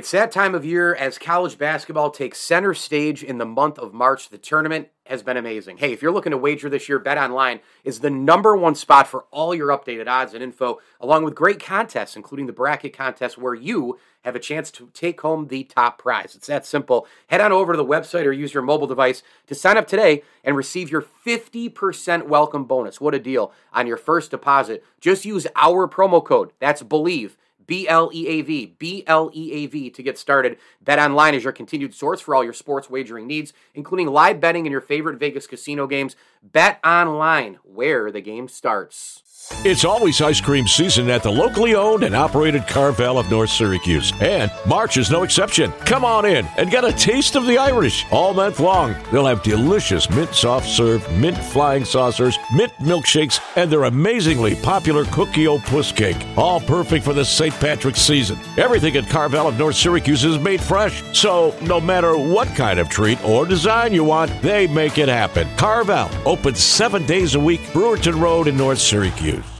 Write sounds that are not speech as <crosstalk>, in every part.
It's that time of year as college basketball takes center stage in the month of March. The tournament has been amazing. Hey, if you're looking to wager this year, Bet Online is the number one spot for all your updated odds and info, along with great contests, including the bracket contest where you have a chance to take home the top prize. It's that simple. Head on over to the website or use your mobile device to sign up today and receive your 50% welcome bonus. What a deal on your first deposit. Just use our promo code. That's BLEAV B L E A V, B L E A V to get started. Bet Online is your continued source for all your sports wagering needs, including live betting and your favorite Vegas casino games. Bet Online, where the game starts. It's always ice cream season at the locally owned and operated Carvel of North Syracuse. And March is no exception. Come on in and get a taste of the Irish all month long. They'll have delicious mint soft serve, mint flying saucers, mint milkshakes, and their amazingly popular Cookie O Puss Cake. All perfect for the St. Patrick's season. Everything at Carvel of North Syracuse is made fresh. So no matter what kind of treat or design you want, they make it happen. Carvel, open seven days a week, Brewerton Road in North Syracuse.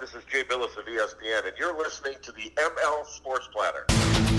this is Jay Bilas of ESPN, and you're listening to the ML Sports Platter.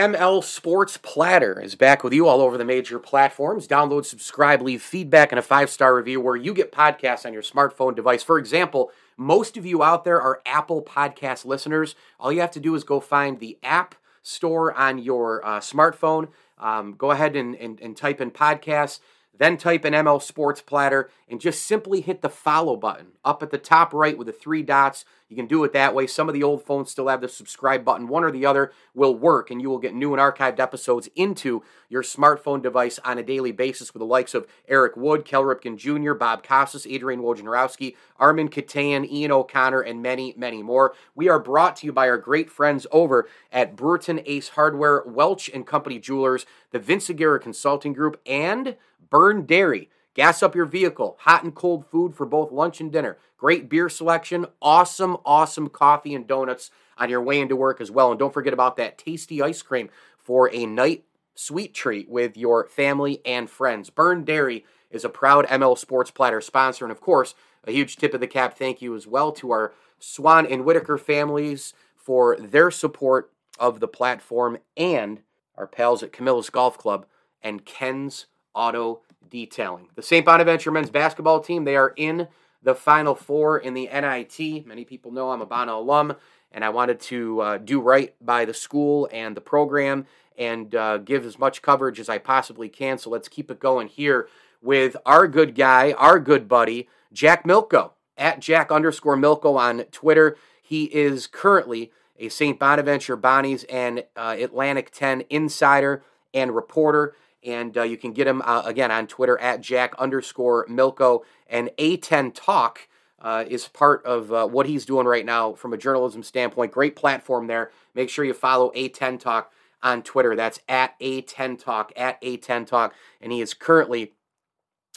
ML Sports Platter is back with you all over the major platforms. Download, subscribe, leave feedback, and a five star review where you get podcasts on your smartphone device. For example, most of you out there are Apple Podcast listeners. All you have to do is go find the App Store on your uh, smartphone. Um, go ahead and, and, and type in podcasts, then type in ML Sports Platter, and just simply hit the follow button up at the top right with the three dots. You can do it that way. Some of the old phones still have the subscribe button. One or the other will work, and you will get new and archived episodes into your smartphone device on a daily basis with the likes of Eric Wood, Cal Ripken Jr., Bob Costas, Adrian Wojnarowski, Armin Katayan, Ian O'Connor, and many, many more. We are brought to you by our great friends over at Brewerton Ace Hardware, Welch and Company Jewelers, the Vince Aguirre Consulting Group, and Byrne Dairy. Gas up your vehicle, hot and cold food for both lunch and dinner. Great beer selection, awesome, awesome coffee and donuts on your way into work as well. And don't forget about that tasty ice cream for a night sweet treat with your family and friends. Byrne Dairy is a proud ML Sports Platter sponsor. And of course, a huge tip of the cap thank you as well to our Swan and Whitaker families for their support of the platform and our pals at Camillus Golf Club and Ken's Auto Detailing. The St. Bonaventure men's basketball team, they are in the Final Four in the NIT. Many people know I'm a Bono alum, and I wanted to uh, do right by the school and the program and uh, give as much coverage as I possibly can. So let's keep it going here with our good guy, our good buddy, Jack Milko, at Jack underscore Milko on Twitter. He is currently a St. Bonaventure Bonnies and uh, Atlantic 10 insider and reporter. And uh, you can get him uh, again on Twitter at Jack underscore Milko. And A10 Talk uh, is part of uh, what he's doing right now from a journalism standpoint. Great platform there. Make sure you follow A10 Talk on Twitter. That's at A10 Talk, at A10 Talk. And he is currently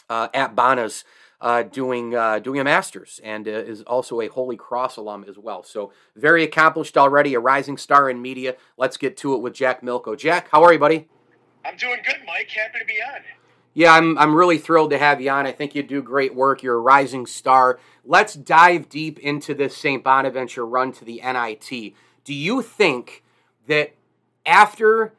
uh, at Bonas. Uh, doing uh, doing a master's and uh, is also a Holy Cross alum as well. So very accomplished already, a rising star in media. Let's get to it with Jack Milko. Jack, how are you, buddy? I'm doing good, Mike. Happy to be on. Yeah, I'm, I'm really thrilled to have you on. I think you do great work. You're a rising star. Let's dive deep into this St. Bonaventure run to the NIT. Do you think that after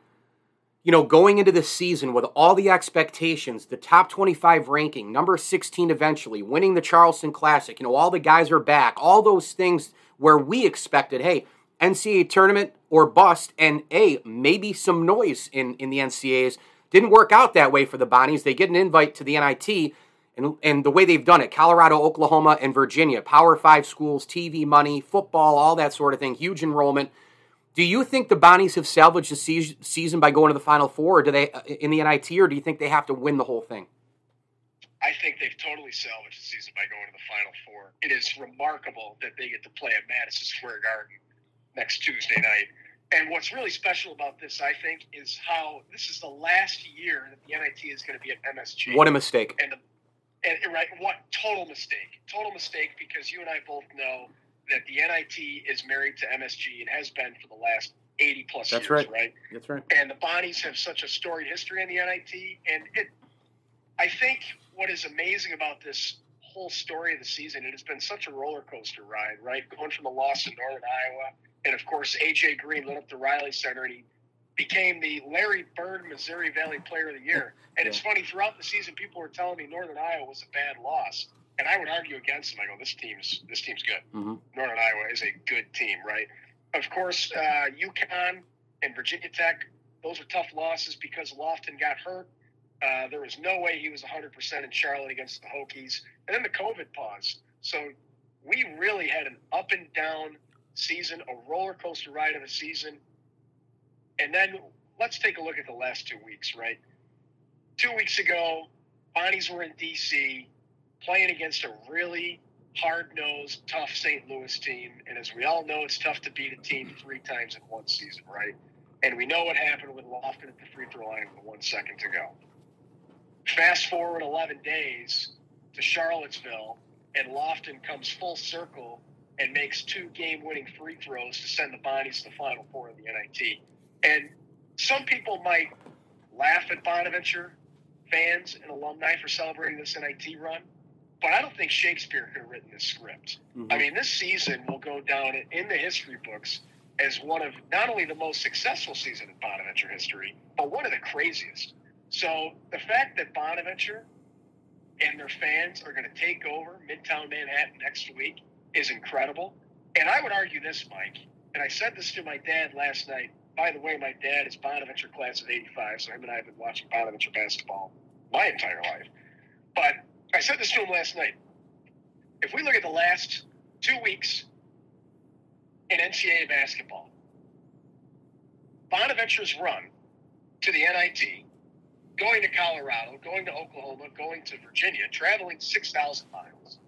you know, going into the season with all the expectations, the top 25 ranking, number 16 eventually, winning the Charleston Classic, you know, all the guys are back, all those things where we expected, hey, NCAA tournament or bust, and A, maybe some noise in, in the NCAAs. Didn't work out that way for the Bonnies. They get an invite to the NIT, and, and the way they've done it Colorado, Oklahoma, and Virginia, Power Five schools, TV money, football, all that sort of thing, huge enrollment. Do you think the Bonnies have salvaged the se- season by going to the Final Four, or do they uh, in the NIT, or do you think they have to win the whole thing? I think they've totally salvaged the season by going to the Final Four. It is remarkable that they get to play at Madison Square Garden next Tuesday night. And what's really special about this, I think, is how this is the last year that the NIT is going to be at MSG. What a mistake! And, and right, what total mistake? Total mistake because you and I both know that the NIT is married to MSG and has been for the last 80 plus That's years, right. right? That's right. And the Bonnies have such a storied history in the NIT. And it, I think what is amazing about this whole story of the season, it has been such a roller coaster ride, right? Going from a loss in Northern Iowa, and of course, AJ Green lit up the Riley Center and he became the Larry Bird Missouri Valley Player of the Year. <laughs> And it's funny, throughout the season, people were telling me Northern Iowa was a bad loss. And I would argue against them. I go, this team's this team's good. Mhm. Northern Iowa is a good team, right? Of course, uh, UConn and Virginia Tech, those are tough losses because Lofton got hurt. Uh, there was no way he was 100% in Charlotte against the Hokies. And then the COVID pause. So we really had an up and down season, a roller coaster ride of a season. And then let's take a look at the last two weeks, right? Two weeks ago, Bonnies were in D.C. playing against a really hard nosed, tough St. Louis team. And as we all know, it's tough to beat a team three times in one season, right? And we know what happened with Lofton at the free throw line with one second to go. Fast forward 11 days to Charlottesville, and Lofton comes full circle and makes two game winning free throws to send the Bonnies to the Final Four of the NIT. And some people might laugh at Bonaventure fans and alumni for celebrating this NIT run, but I don't think Shakespeare could have written this script. Mm-hmm. I mean, this season will go down in the history books as one of not only the most successful season in Bonaventure history, but one of the craziest. So the fact that Bonaventure and their fans are going to take over Midtown Manhattan next week is incredible. And I would argue this, Mike, and I said this to my dad last night. By the way, my dad is Bonaventure class of 85, so him and I have been watching Bonaventure basketball my entire life. But I said this to him last night. If we look at the last two weeks in NCAA basketball, Bonaventure's run to the NIT, going to Colorado, going to Oklahoma, going to Virginia, traveling 6,000 miles,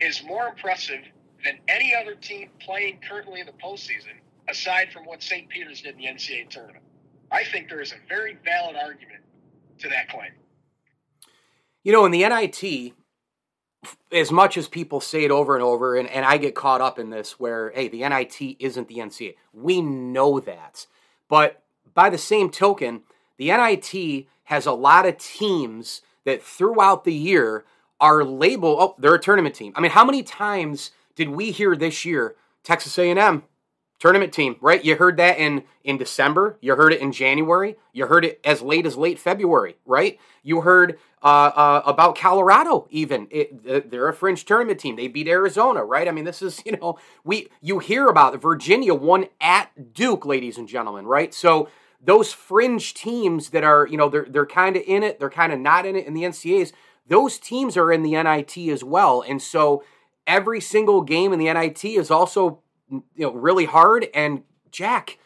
is more impressive than any other team playing currently in the postseason, aside from what St. Peter's did in the NCAA tournament. I think there is a very valid argument to that claim. You know, in the NIT, as much as people say it over and over, and, and I get caught up in this where, hey, the NIT isn't the NCAA. We know that. But by the same token, the NIT has a lot of teams that throughout the year are labeled, oh, they're a tournament team. I mean, how many times did we hear this year, Texas A&M, tournament team, right? You heard that in in December. You heard it in January. You heard it as late as late February, right? You heard uh, uh, about Colorado. Even it, they're a fringe tournament team. They beat Arizona, right? I mean, this is <laughs> you know we you hear about it. Virginia won at Duke, ladies and gentlemen, right? So those fringe teams that are you know they're they're kind of in it, they're kind of not in it in the NCAA's. Those teams are in the NIT as well, and so every single game in the NIT is also you know really hard. And jack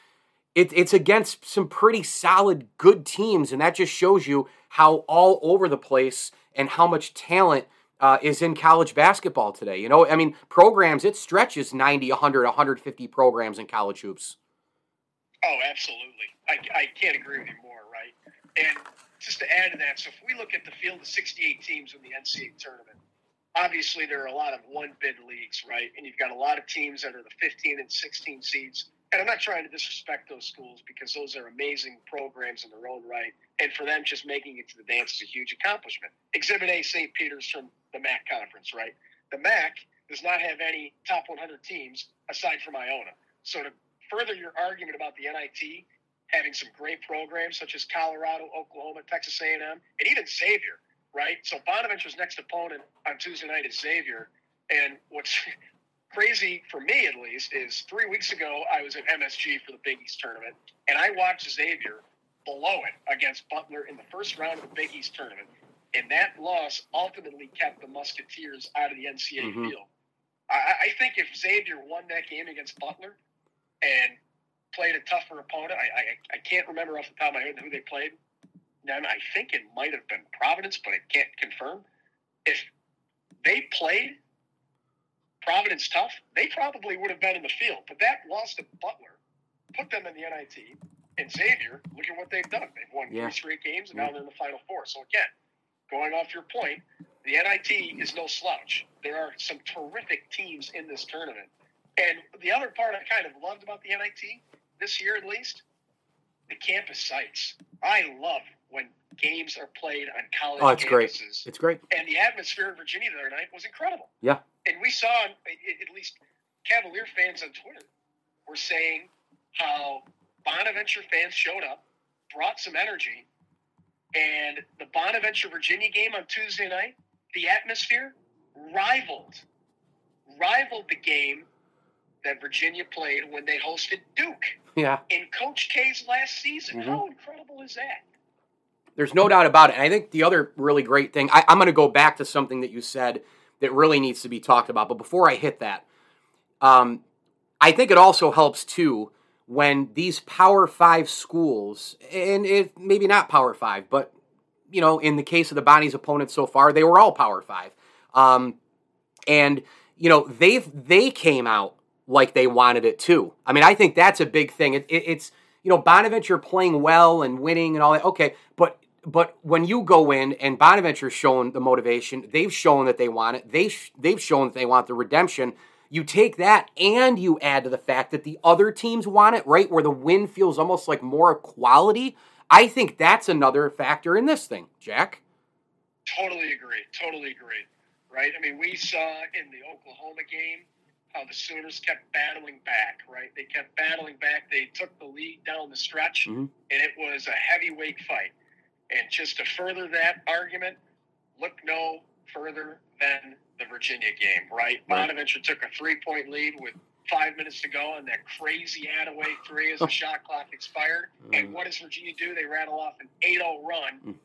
it, it's against some pretty solid good teams. And that just shows you how all over the place and how much talent uh, is in college basketball today. You know i mean programs it stretches 90 100 150 programs in college hoops. Oh, absolutely. I, I can't agree with you more, right? And just to add to that, so if we look at the field of 68 teams in the NCAA tournament, obviously there are a lot of one bid leagues, right? And you've got a lot of teams that are the 15 and 16 seeds. And I'm not trying to disrespect those schools because those are amazing programs in their own right. And for them, just making it to the dance is a huge accomplishment. Exhibit A, St. Peter's from the MAAC conference, right? The MAAC does not have any top 100 teams aside from Iona. So to further your argument about the NIT having some great programs such as Colorado, Oklahoma, Texas A&M, and even Xavier, right? So Bonaventure's next opponent on Tuesday night is Xavier. And what's <laughs> crazy for me, at least, is three weeks ago I was at MSG for the Big East tournament, and I watched Xavier below it against Butler in the first round of the Big East tournament. And that loss ultimately kept the Musketeers out of the NCAA Mhm. field. I, I think if Xavier won that game against Butler and played a tougher opponent. I, I, I can't remember off the top of my head who they played. Then I think it might have been Providence, but I can't confirm. If they played Providence tough, they probably would have been in the field. But that loss to Butler put them in the NIT. And Xavier, look at what they've done. They've won Yeah. three straight games, and now they're in the Final Four. So again, going off your point, the NIT is no slouch. There are some terrific teams in this tournament. And the other part I kind of loved about the NIT this year, at least, the campus sites. I love when games are played on college Oh, it's great. campuses. It's great. And the atmosphere in Virginia the other night was incredible. Yeah. And we saw, at at least Cavalier fans on Twitter were saying how Bonaventure fans showed up, brought some energy, and the Bonaventure Virginia game on Tuesday night, the atmosphere rivaled rivaled the game that Virginia played when they hosted Duke Yeah. in Coach K's last season. Mhm. How incredible is that? There's no doubt about it. And I think the other really great thing, I, I'm going to go back to something that you said that really needs to be talked about. But before I hit that, um, I think it also helps too when these Power Five schools, and it, maybe not Power Five, but you know, in the case of the Bonnie's opponents so far, they were all Power Five, um, and you know they've they came out like they wanted it too. I mean, I think that's a big thing. It, it, it's you know Bonaventure playing well and winning and all that. Okay, but but when you go in and Bonaventure's shown the motivation, they've shown that they want it. They sh- they've shown that they want the redemption. You take that and you add to the fact that the other teams want it, right? Where the win feels almost like more quality. I think that's another factor in this thing, Jack. Totally agree. Totally agree. Right? I mean, we saw in the Oklahoma game how the Sooners kept battling back, right? They kept battling back. They took the lead down the stretch, Mhm. and it was a heavyweight fight. And just to further that argument, look no further than the Virginia game, right? Right. Bonaventure took a three point lead with five minutes to go on that crazy Adaway three as the <laughs> shot clock expired. And what does Virginia do? They rattle off an 8 0 run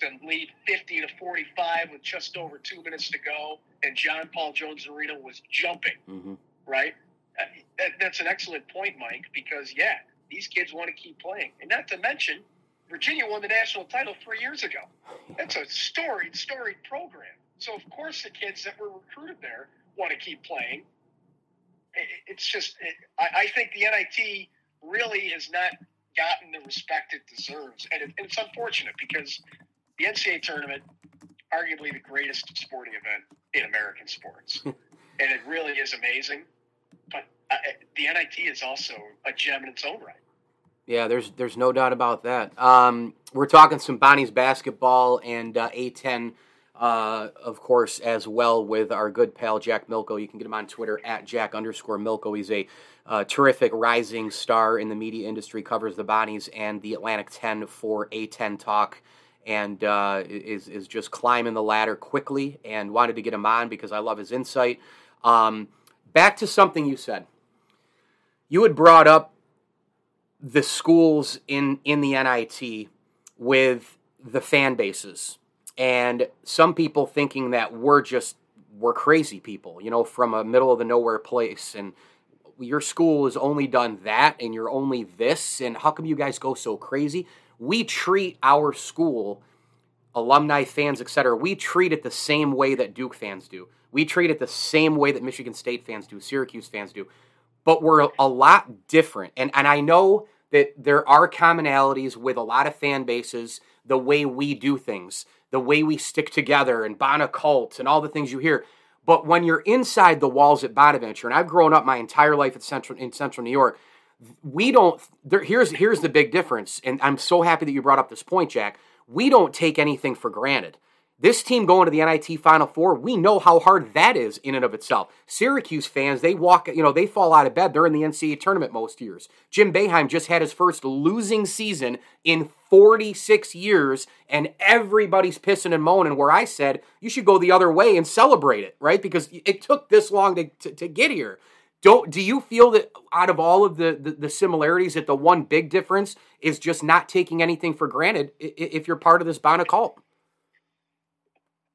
to lead 50 to 45 with just over two minutes to go. And John Paul Jones Arena was jumping, Mm-hmm. right? Uh, That, that's an excellent point, Mike, because, yeah, these kids want to keep playing. And not to mention, Virginia won the national title three years ago. That's a storied, storied program. So, of course, the kids that were recruited there want to keep playing. It- It's just, it, I, I think the NIT really has not gotten the respect it deserves. And it, it's unfortunate because the NCAA tournament, arguably the greatest sporting event in American sports. <laughs> and it really is amazing. But uh, the NIT is also a gem in its own right. Yeah, there's there's no doubt about that. Um, we're talking some Bonnie's basketball and uh, A10, uh, of course, as well with our good pal Jack Milko. You can get him on Twitter at Jack underscore Milko. He's a uh, terrific rising star in the media industry. Covers the Bonnies and the Atlantic 10 for A10 Talk, and uh, is is just climbing the ladder quickly. And wanted to get him on because I love his insight. Um, back to something you said. You had brought up the schools in in the NIT with the fan bases and some people thinking that we're just we're crazy people, you know, from a middle of the nowhere place and your school has only done that and you're only this and how come you guys go so crazy? We treat our school alumni fans, etc. We treat it the same way that Duke fans do. We treat it the same way that Michigan State fans do, Syracuse fans do but we're a lot different. And and I know that there are commonalities with a lot of fan bases, the way we do things, the way we stick together, and Bona cult, and all the things you hear. But when you're inside the walls at Bonaventure, and I've grown up my entire life at Central in Central New York, we don't. There, here's here's the big difference, and I'm so happy that you brought up this point, Jack. We don't take anything for granted. This team going to the NIT Final Four, we know how hard that is in and of itself. Syracuse fans, they walk, you know, they fall out of bed. They're in the NCAA tournament most years. Jim Boeheim just had his first losing season in 46 years, and everybody's pissing and moaning. Where I said you should go the other way and celebrate it, right? Because it took this long to, to, to get here. Don't do you feel that out of all of the, the, the similarities, that the one big difference is just not taking anything for granted if you're part of this Bona cult?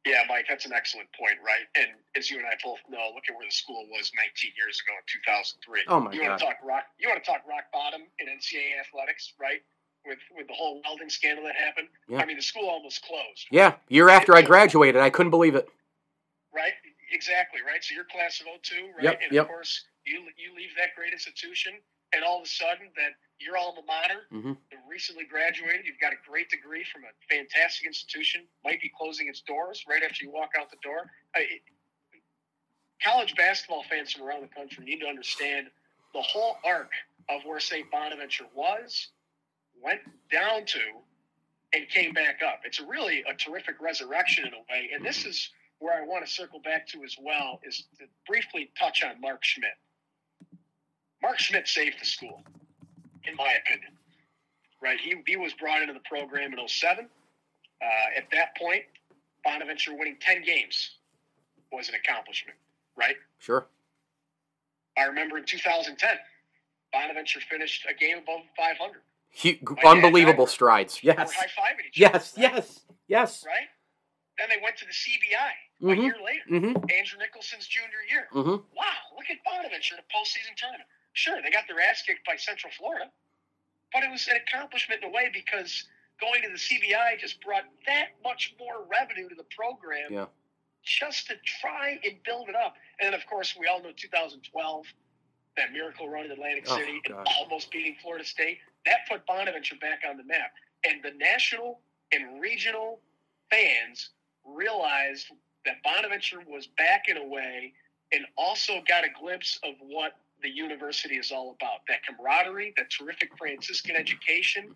Yeah, Mike, that's an excellent point, right? And as you and I both know, look at where the school was 19 years ago in 2003. Oh my you God. want to talk rock? You want to talk rock bottom in NCAA athletics, right? With with the whole welding scandal that happened. Yeah. I mean, the school almost closed. Yeah, year after I graduated, I couldn't believe it. Right? Exactly, right? So you're class of 02, right? Yep, and yep. of course, you you leave that great institution, and all of a sudden, that your alma mater, Mhm. you recently graduated, you've got a great degree from a fantastic institution, might be closing its doors right after you walk out the door. I, it, college basketball fans from around the country need to understand the whole arc of where St. Bonaventure was, went down to, and came back up. It's really a terrific resurrection in a way. And this is where I want to circle back to as well is to briefly touch on Mark Schmidt. Mark Schmidt saved the school, in my opinion. Right? He, he was brought into the program in 07. Uh, at that point, Bonaventure winning 10 games was an accomplishment, right? Sure. I remember in 2010, Bonaventure finished a game above 500. Hu- My dad unbelievable were- strides. Yes. high fiving each Yes. other. right? Yes. Yes. Right? Then they went to the CBI Mhm. a year later. Mm-hmm. Andrew Nicholson's junior year. Mm-hmm. Wow, look at Bonaventure in a postseason tournament. Sure, they got their ass kicked by Central Florida, but it was an accomplishment in a way because going to the CBI just brought that much more revenue to the program Yeah. just to try and build it up. And of course, we all know 2012, that miracle run in Atlantic Oh, City and almost beating Florida State. That put Bonaventure back on the map. And the national and regional fans realized that Bonaventure was back in a way and also got a glimpse of what the university is all about that camaraderie, that terrific Franciscan education,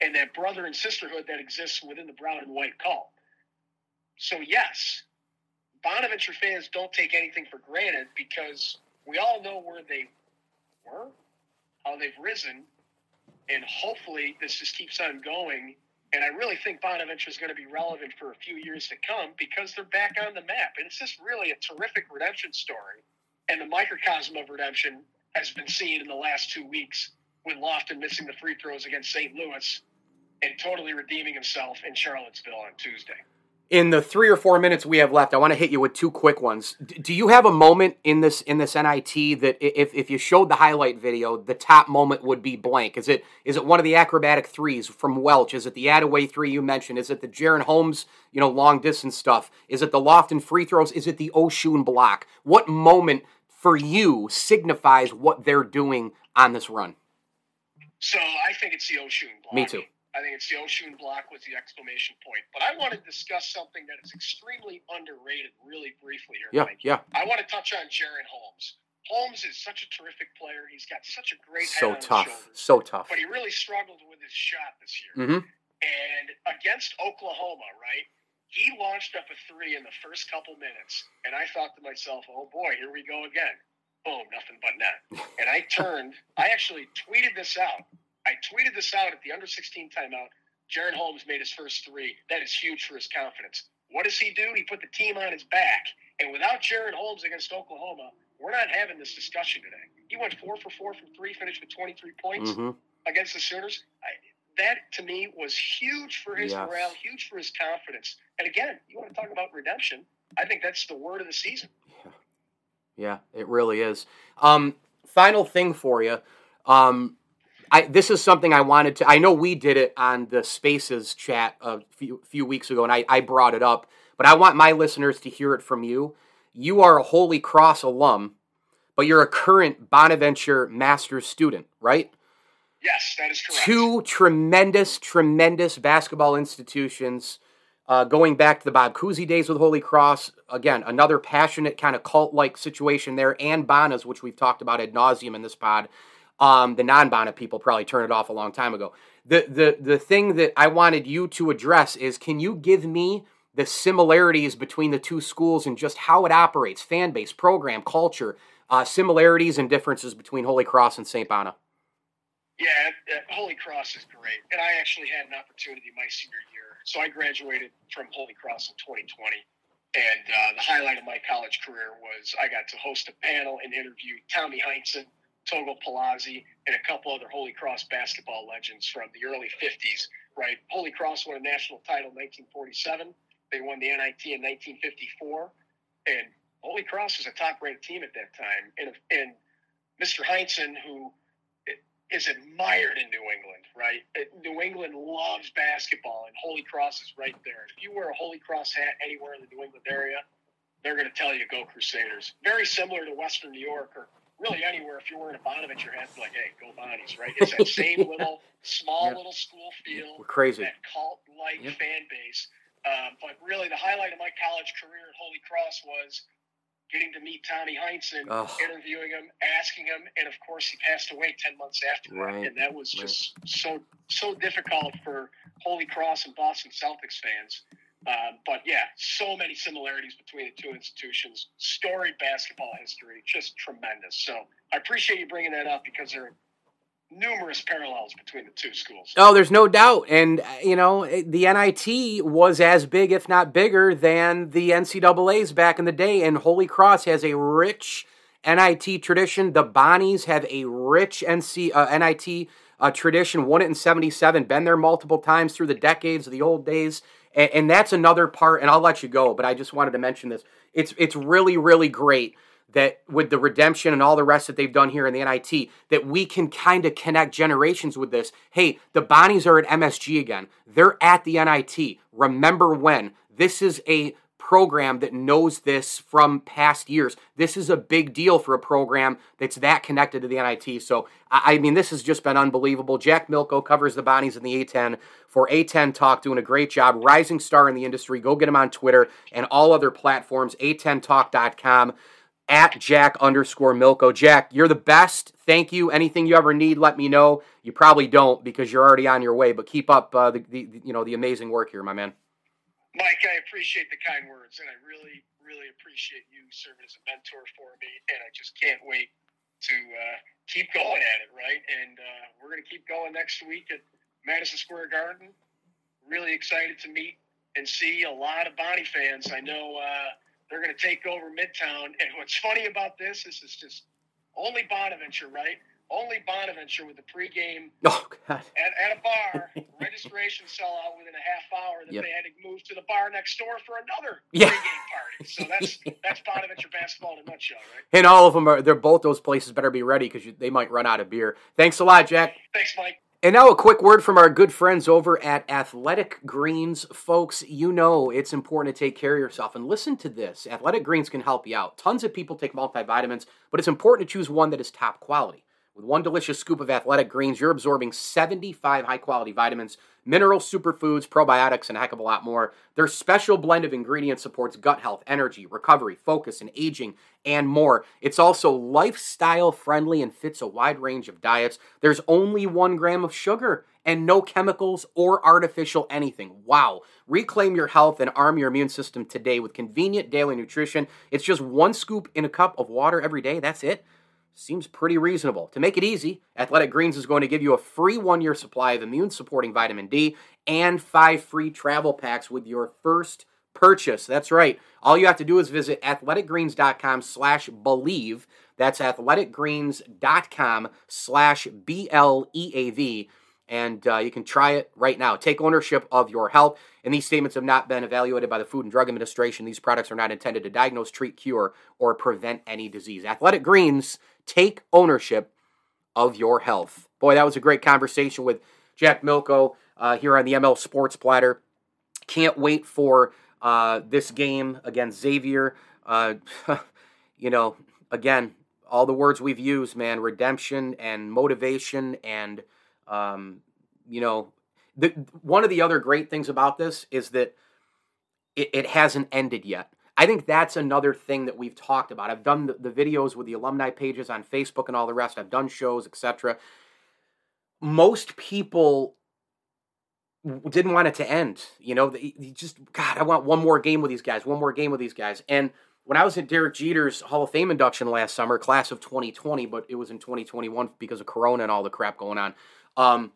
and that brother and sisterhood that exists within the brown and white call. So, yes, Bonaventure fans don't take anything for granted because we all know where they were, how they've risen, and hopefully this just keeps on going. And I really think Bonaventure is going to be relevant for a few years to come because they're back on the map. And it's just really a terrific redemption story. And the microcosm of redemption has been seen in the last two weeks with Lofton missing the free throws against St. Louis and totally redeeming himself in Charlottesville on Tuesday. In the three or four minutes we have left, I want to hit you with two quick ones. Do you have a moment in this in this NIT that if, if you showed the highlight video, the top moment would be blank? Is it is it one of the acrobatic threes from Welch? Is it the Adaway three you mentioned? Is it the Jaren Holmes you know long distance stuff? Is it the Lofton free throws? Is it the Osun block? What moment for you signifies what they're doing on this run? So I think it's the Osun block. Me too. I think it's the Osun block with the exclamation point. But I want to discuss something that is extremely underrated really briefly here, Yeah, Mike. yeah. I want to touch on Jaren Holmes. Holmes is such a terrific player. He's got such a great So head on his tough, shoulders. so tough. But he really struggled with his shot this year. Mm-hmm. And against Oklahoma, right? He launched up a three in the first couple minutes. And I thought to myself, oh boy, here we go again. Boom, nothing but net. <laughs> And I turned, I actually tweeted this out. I tweeted this out at the under 16 timeout. Jaren Holmes made his first three. That is huge for his confidence. What does he do? He put the team on his back. And without Jaren Holmes against Oklahoma, we're not having this discussion today. He went four for four from three, finished with 23 points Mm-hmm. against the Sooners. I, that to me was huge for his Yes. morale, huge for his confidence. And again, you want to talk about redemption? I think that's the word of the season. Yeah, it really is. Um, final thing for you. Um, I, this is something I wanted to. I know we did it on the Spaces chat a few, few weeks ago, and I, I brought it up, but I want my listeners to hear it from you. You are a Holy Cross alum, but you're a current Bonaventure Master's student, right? Yes, that is correct. Two tremendous, tremendous basketball institutions. Uh, going back to the Bob Cousy days with Holy Cross, again, another passionate kind of cult like situation there, and Bonas, which we've talked about ad nauseum in this pod. Um, the non Bonna people probably turned it off a long time ago. The, the, the thing that I wanted you to address is can you give me the similarities between the two schools and just how it operates, fan base, program, culture, uh, similarities and differences between Holy Cross and St. Bona? Yeah, uh, Holy Cross is great. And I actually had an opportunity my senior year. So I graduated from Holy Cross in 2020. And uh, the highlight of my college career was I got to host a panel and interview Tommy Heinsohn, Togo Palazzi, and a couple other Holy Cross basketball legends from the early 50s, right? Holy Cross won a national title in 1947. They won the NIT in 1954, and Holy Cross was a top-ranked team at that time. And, and Mr. Heinsohn, who is admired in New England, right? New England loves basketball, and Holy Cross is right there. If you wear a Holy Cross hat anywhere in the New England area, they're going to tell you go Crusaders. Very similar to Western New York or really anywhere. If you're wearing a Bonaventure hat, like, hey, go Bonnies, right? It's that same <laughs> little, small yep. little school feel. We're crazy. That cult-like yep. fan base. Um, but really, the highlight of my college career at Holy Cross was getting to meet Tommy Heinsohn, oh. interviewing him, asking him, and of course, he passed away ten months after right. that, and that was just right. so so difficult for Holy Cross and Boston Celtics fans. Um, but yeah, so many similarities between the two institutions. Storied basketball history, just tremendous. So I appreciate you bringing that up because there are numerous parallels between the two schools. Oh, there's no doubt. And, uh, you know, the NIT was as big, if not bigger, than the NCAAs back in the day. And Holy Cross has a rich NIT tradition. The Bonnies have a rich NC, uh, NIT uh, tradition, won it in 77, been there multiple times through the decades of the old days. And, and that's another part, and I'll let you go, but I just wanted to mention this. It's it's really, really great that with the redemption and all the rest that they've done here in the NIT, that we can kind of connect generations with this. Hey, the Bonnies are at MSG again. They're at the NIT. Remember when? This is a program that knows this from past years. This is a big deal for a program that's that connected to the NIT. So, I mean, this has just been unbelievable. Jack Milko covers the Bonnies in the A10 for A10 Talk, doing a great job. Rising star in the industry. Go get him on Twitter and all other platforms, a10talk.com at Jack underscore Milko. Jack, you're the best. Thank you. Anything you ever need, let me know. You probably don't because you're already on your way, but keep up uh, the, the you know the amazing work here, my man. Mike, I appreciate the kind words, and I really, really appreciate you serving as a mentor for me. And I just can't wait to uh, keep going at it, right? And uh, we're going to keep going next week at Madison Square Garden. Really excited to meet and see a lot of Bonnie fans. I know uh, they're going to take over Midtown. <laughs> And what's funny about this is it's just only Bonaventure, right? only Bonaventure with the pregame <laughs> oh, God. At, at a bar, <laughs> registration sell out within a half hour that yep. they had to move to the bar next door for another yeah. pregame party. So that's that's Bonaventure basketball in a nutshell, right? And all of them are they're both those places better be ready because they might run out of beer. Thanks a lot, Jack. Thanks, Mike. And now a quick word from our good friends over at Athletic Greens. Folks, you know it's important to take care of yourself. And listen to this Athletic Greens can help you out. Tons of people take multivitamins, but it's important to choose one that is top quality. With one delicious scoop of athletic greens, you're absorbing 75 high quality vitamins, minerals, superfoods, probiotics, and a heck of a lot more. Their special blend of ingredients supports gut health, energy, recovery, focus, and aging, and more. It's also lifestyle friendly and fits a wide range of diets. There's only one gram of sugar and no chemicals or artificial anything. Wow. Reclaim your health and arm your immune system today with convenient daily nutrition. It's just one scoop in a cup of water every day. That's it. Seems pretty reasonable. To make it easy, Athletic Greens is going to give you a free one year supply of immune supporting vitamin D and five free travel packs with your first purchase. That's right. All you have to do is visit athleticgreens.com slash bleav. That's athleticgreens.com slash B L E A V. And uh, you can try it right now. Take ownership of your health. And these statements have not been evaluated by the Food and Drug Administration. These products are not intended to diagnose, treat, cure, or prevent any disease. Athletic Greens Take ownership of your health. Boy, that was a great conversation with Jack Milko uh, here on the ML Sports Platter. Can't wait for uh, this game against Xavier. Uh, <laughs> you know, again, all the words we've used, man, redemption and motivation, and um, you know, the, one of the other great things about this is that it, it hasn't ended yet. I think that's another thing that we've talked about. I've done the, the videos with the alumni pages on Facebook and all the rest. I've done shows, etc. Most people didn't want it to end. You know, you just God, I want one more game with these guys, one more game with these guys. And when I was at Derek Jeter's Hall of Fame induction last summer, class of 2020, but it was in 2021 because of Corona and all the crap going on. Um,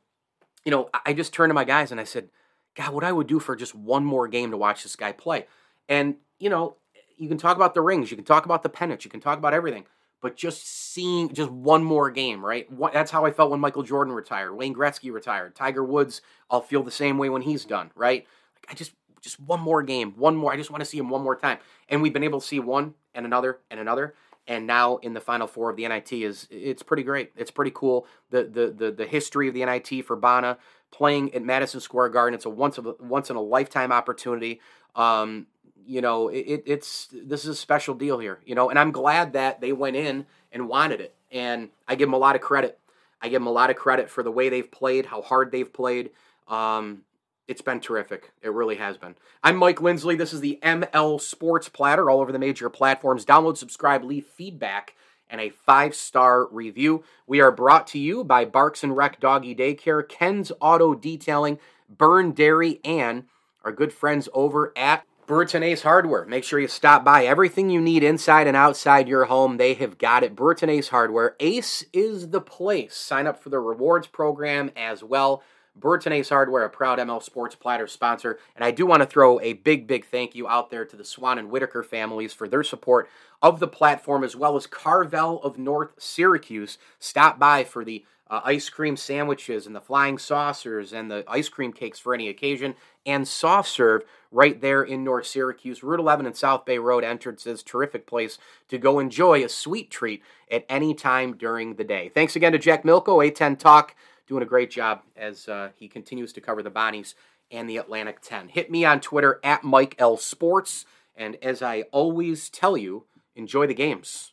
you know, I just turned to my guys and I said, God, what I would do for just one more game to watch this guy play. And you know, you can talk about the rings, you can talk about the pennants, you can talk about everything, but just seeing just one more game, right? that's how I felt when Michael Jordan retired, Wayne Gretzky retired, Tiger Woods. I'll feel the same way when he's done, right? Like I just just one more game, one more. I just want to see him one more time. And we've been able to see one and another and another. And now in the final four of the NIT is it's pretty great. It's pretty cool. The the the, the history of the NIT for Bana playing at Madison Square Garden. It's a once of a, once in a lifetime opportunity. Um, you know, it, it's this is a special deal here. You know, and I'm glad that they went in and wanted it. And I give them a lot of credit. I give them a lot of credit for the way they've played, how hard they've played. Um, it's been terrific. It really has been. I'm Mike Lindsley. This is the ML Sports Platter all over the major platforms. Download, subscribe, leave feedback, and a five star review. We are brought to you by Barks and Rec Doggy Daycare, Ken's Auto Detailing, Byrne Dairy, and our good friends over at Brewerton Ace Hardware. Make sure you stop by. Everything you need inside and outside your home, they have got it. Brewerton Ace Hardware. Ace is the place. Sign up for the rewards program as well. Brewerton Ace Hardware, a proud ML Sports Platter sponsor. And I do want to throw a big, big thank you out there to the Swan and Whitaker families for their support of the platform, as well as Carvel of North Syracuse. Stop by for the uh, ice cream sandwiches and the flying saucers and the ice cream cakes for any occasion, and soft serve right there in North Syracuse. Route 11 and South Bay Road entrances, terrific place to go enjoy a sweet treat at any time during the day. Thanks again to Jack Milko, A10 Talk doing a great job as uh, he continues to cover the Bonnies and the Atlantic 10. Hit me on Twitter at Mike L Sports. And as I always tell you, enjoy the games.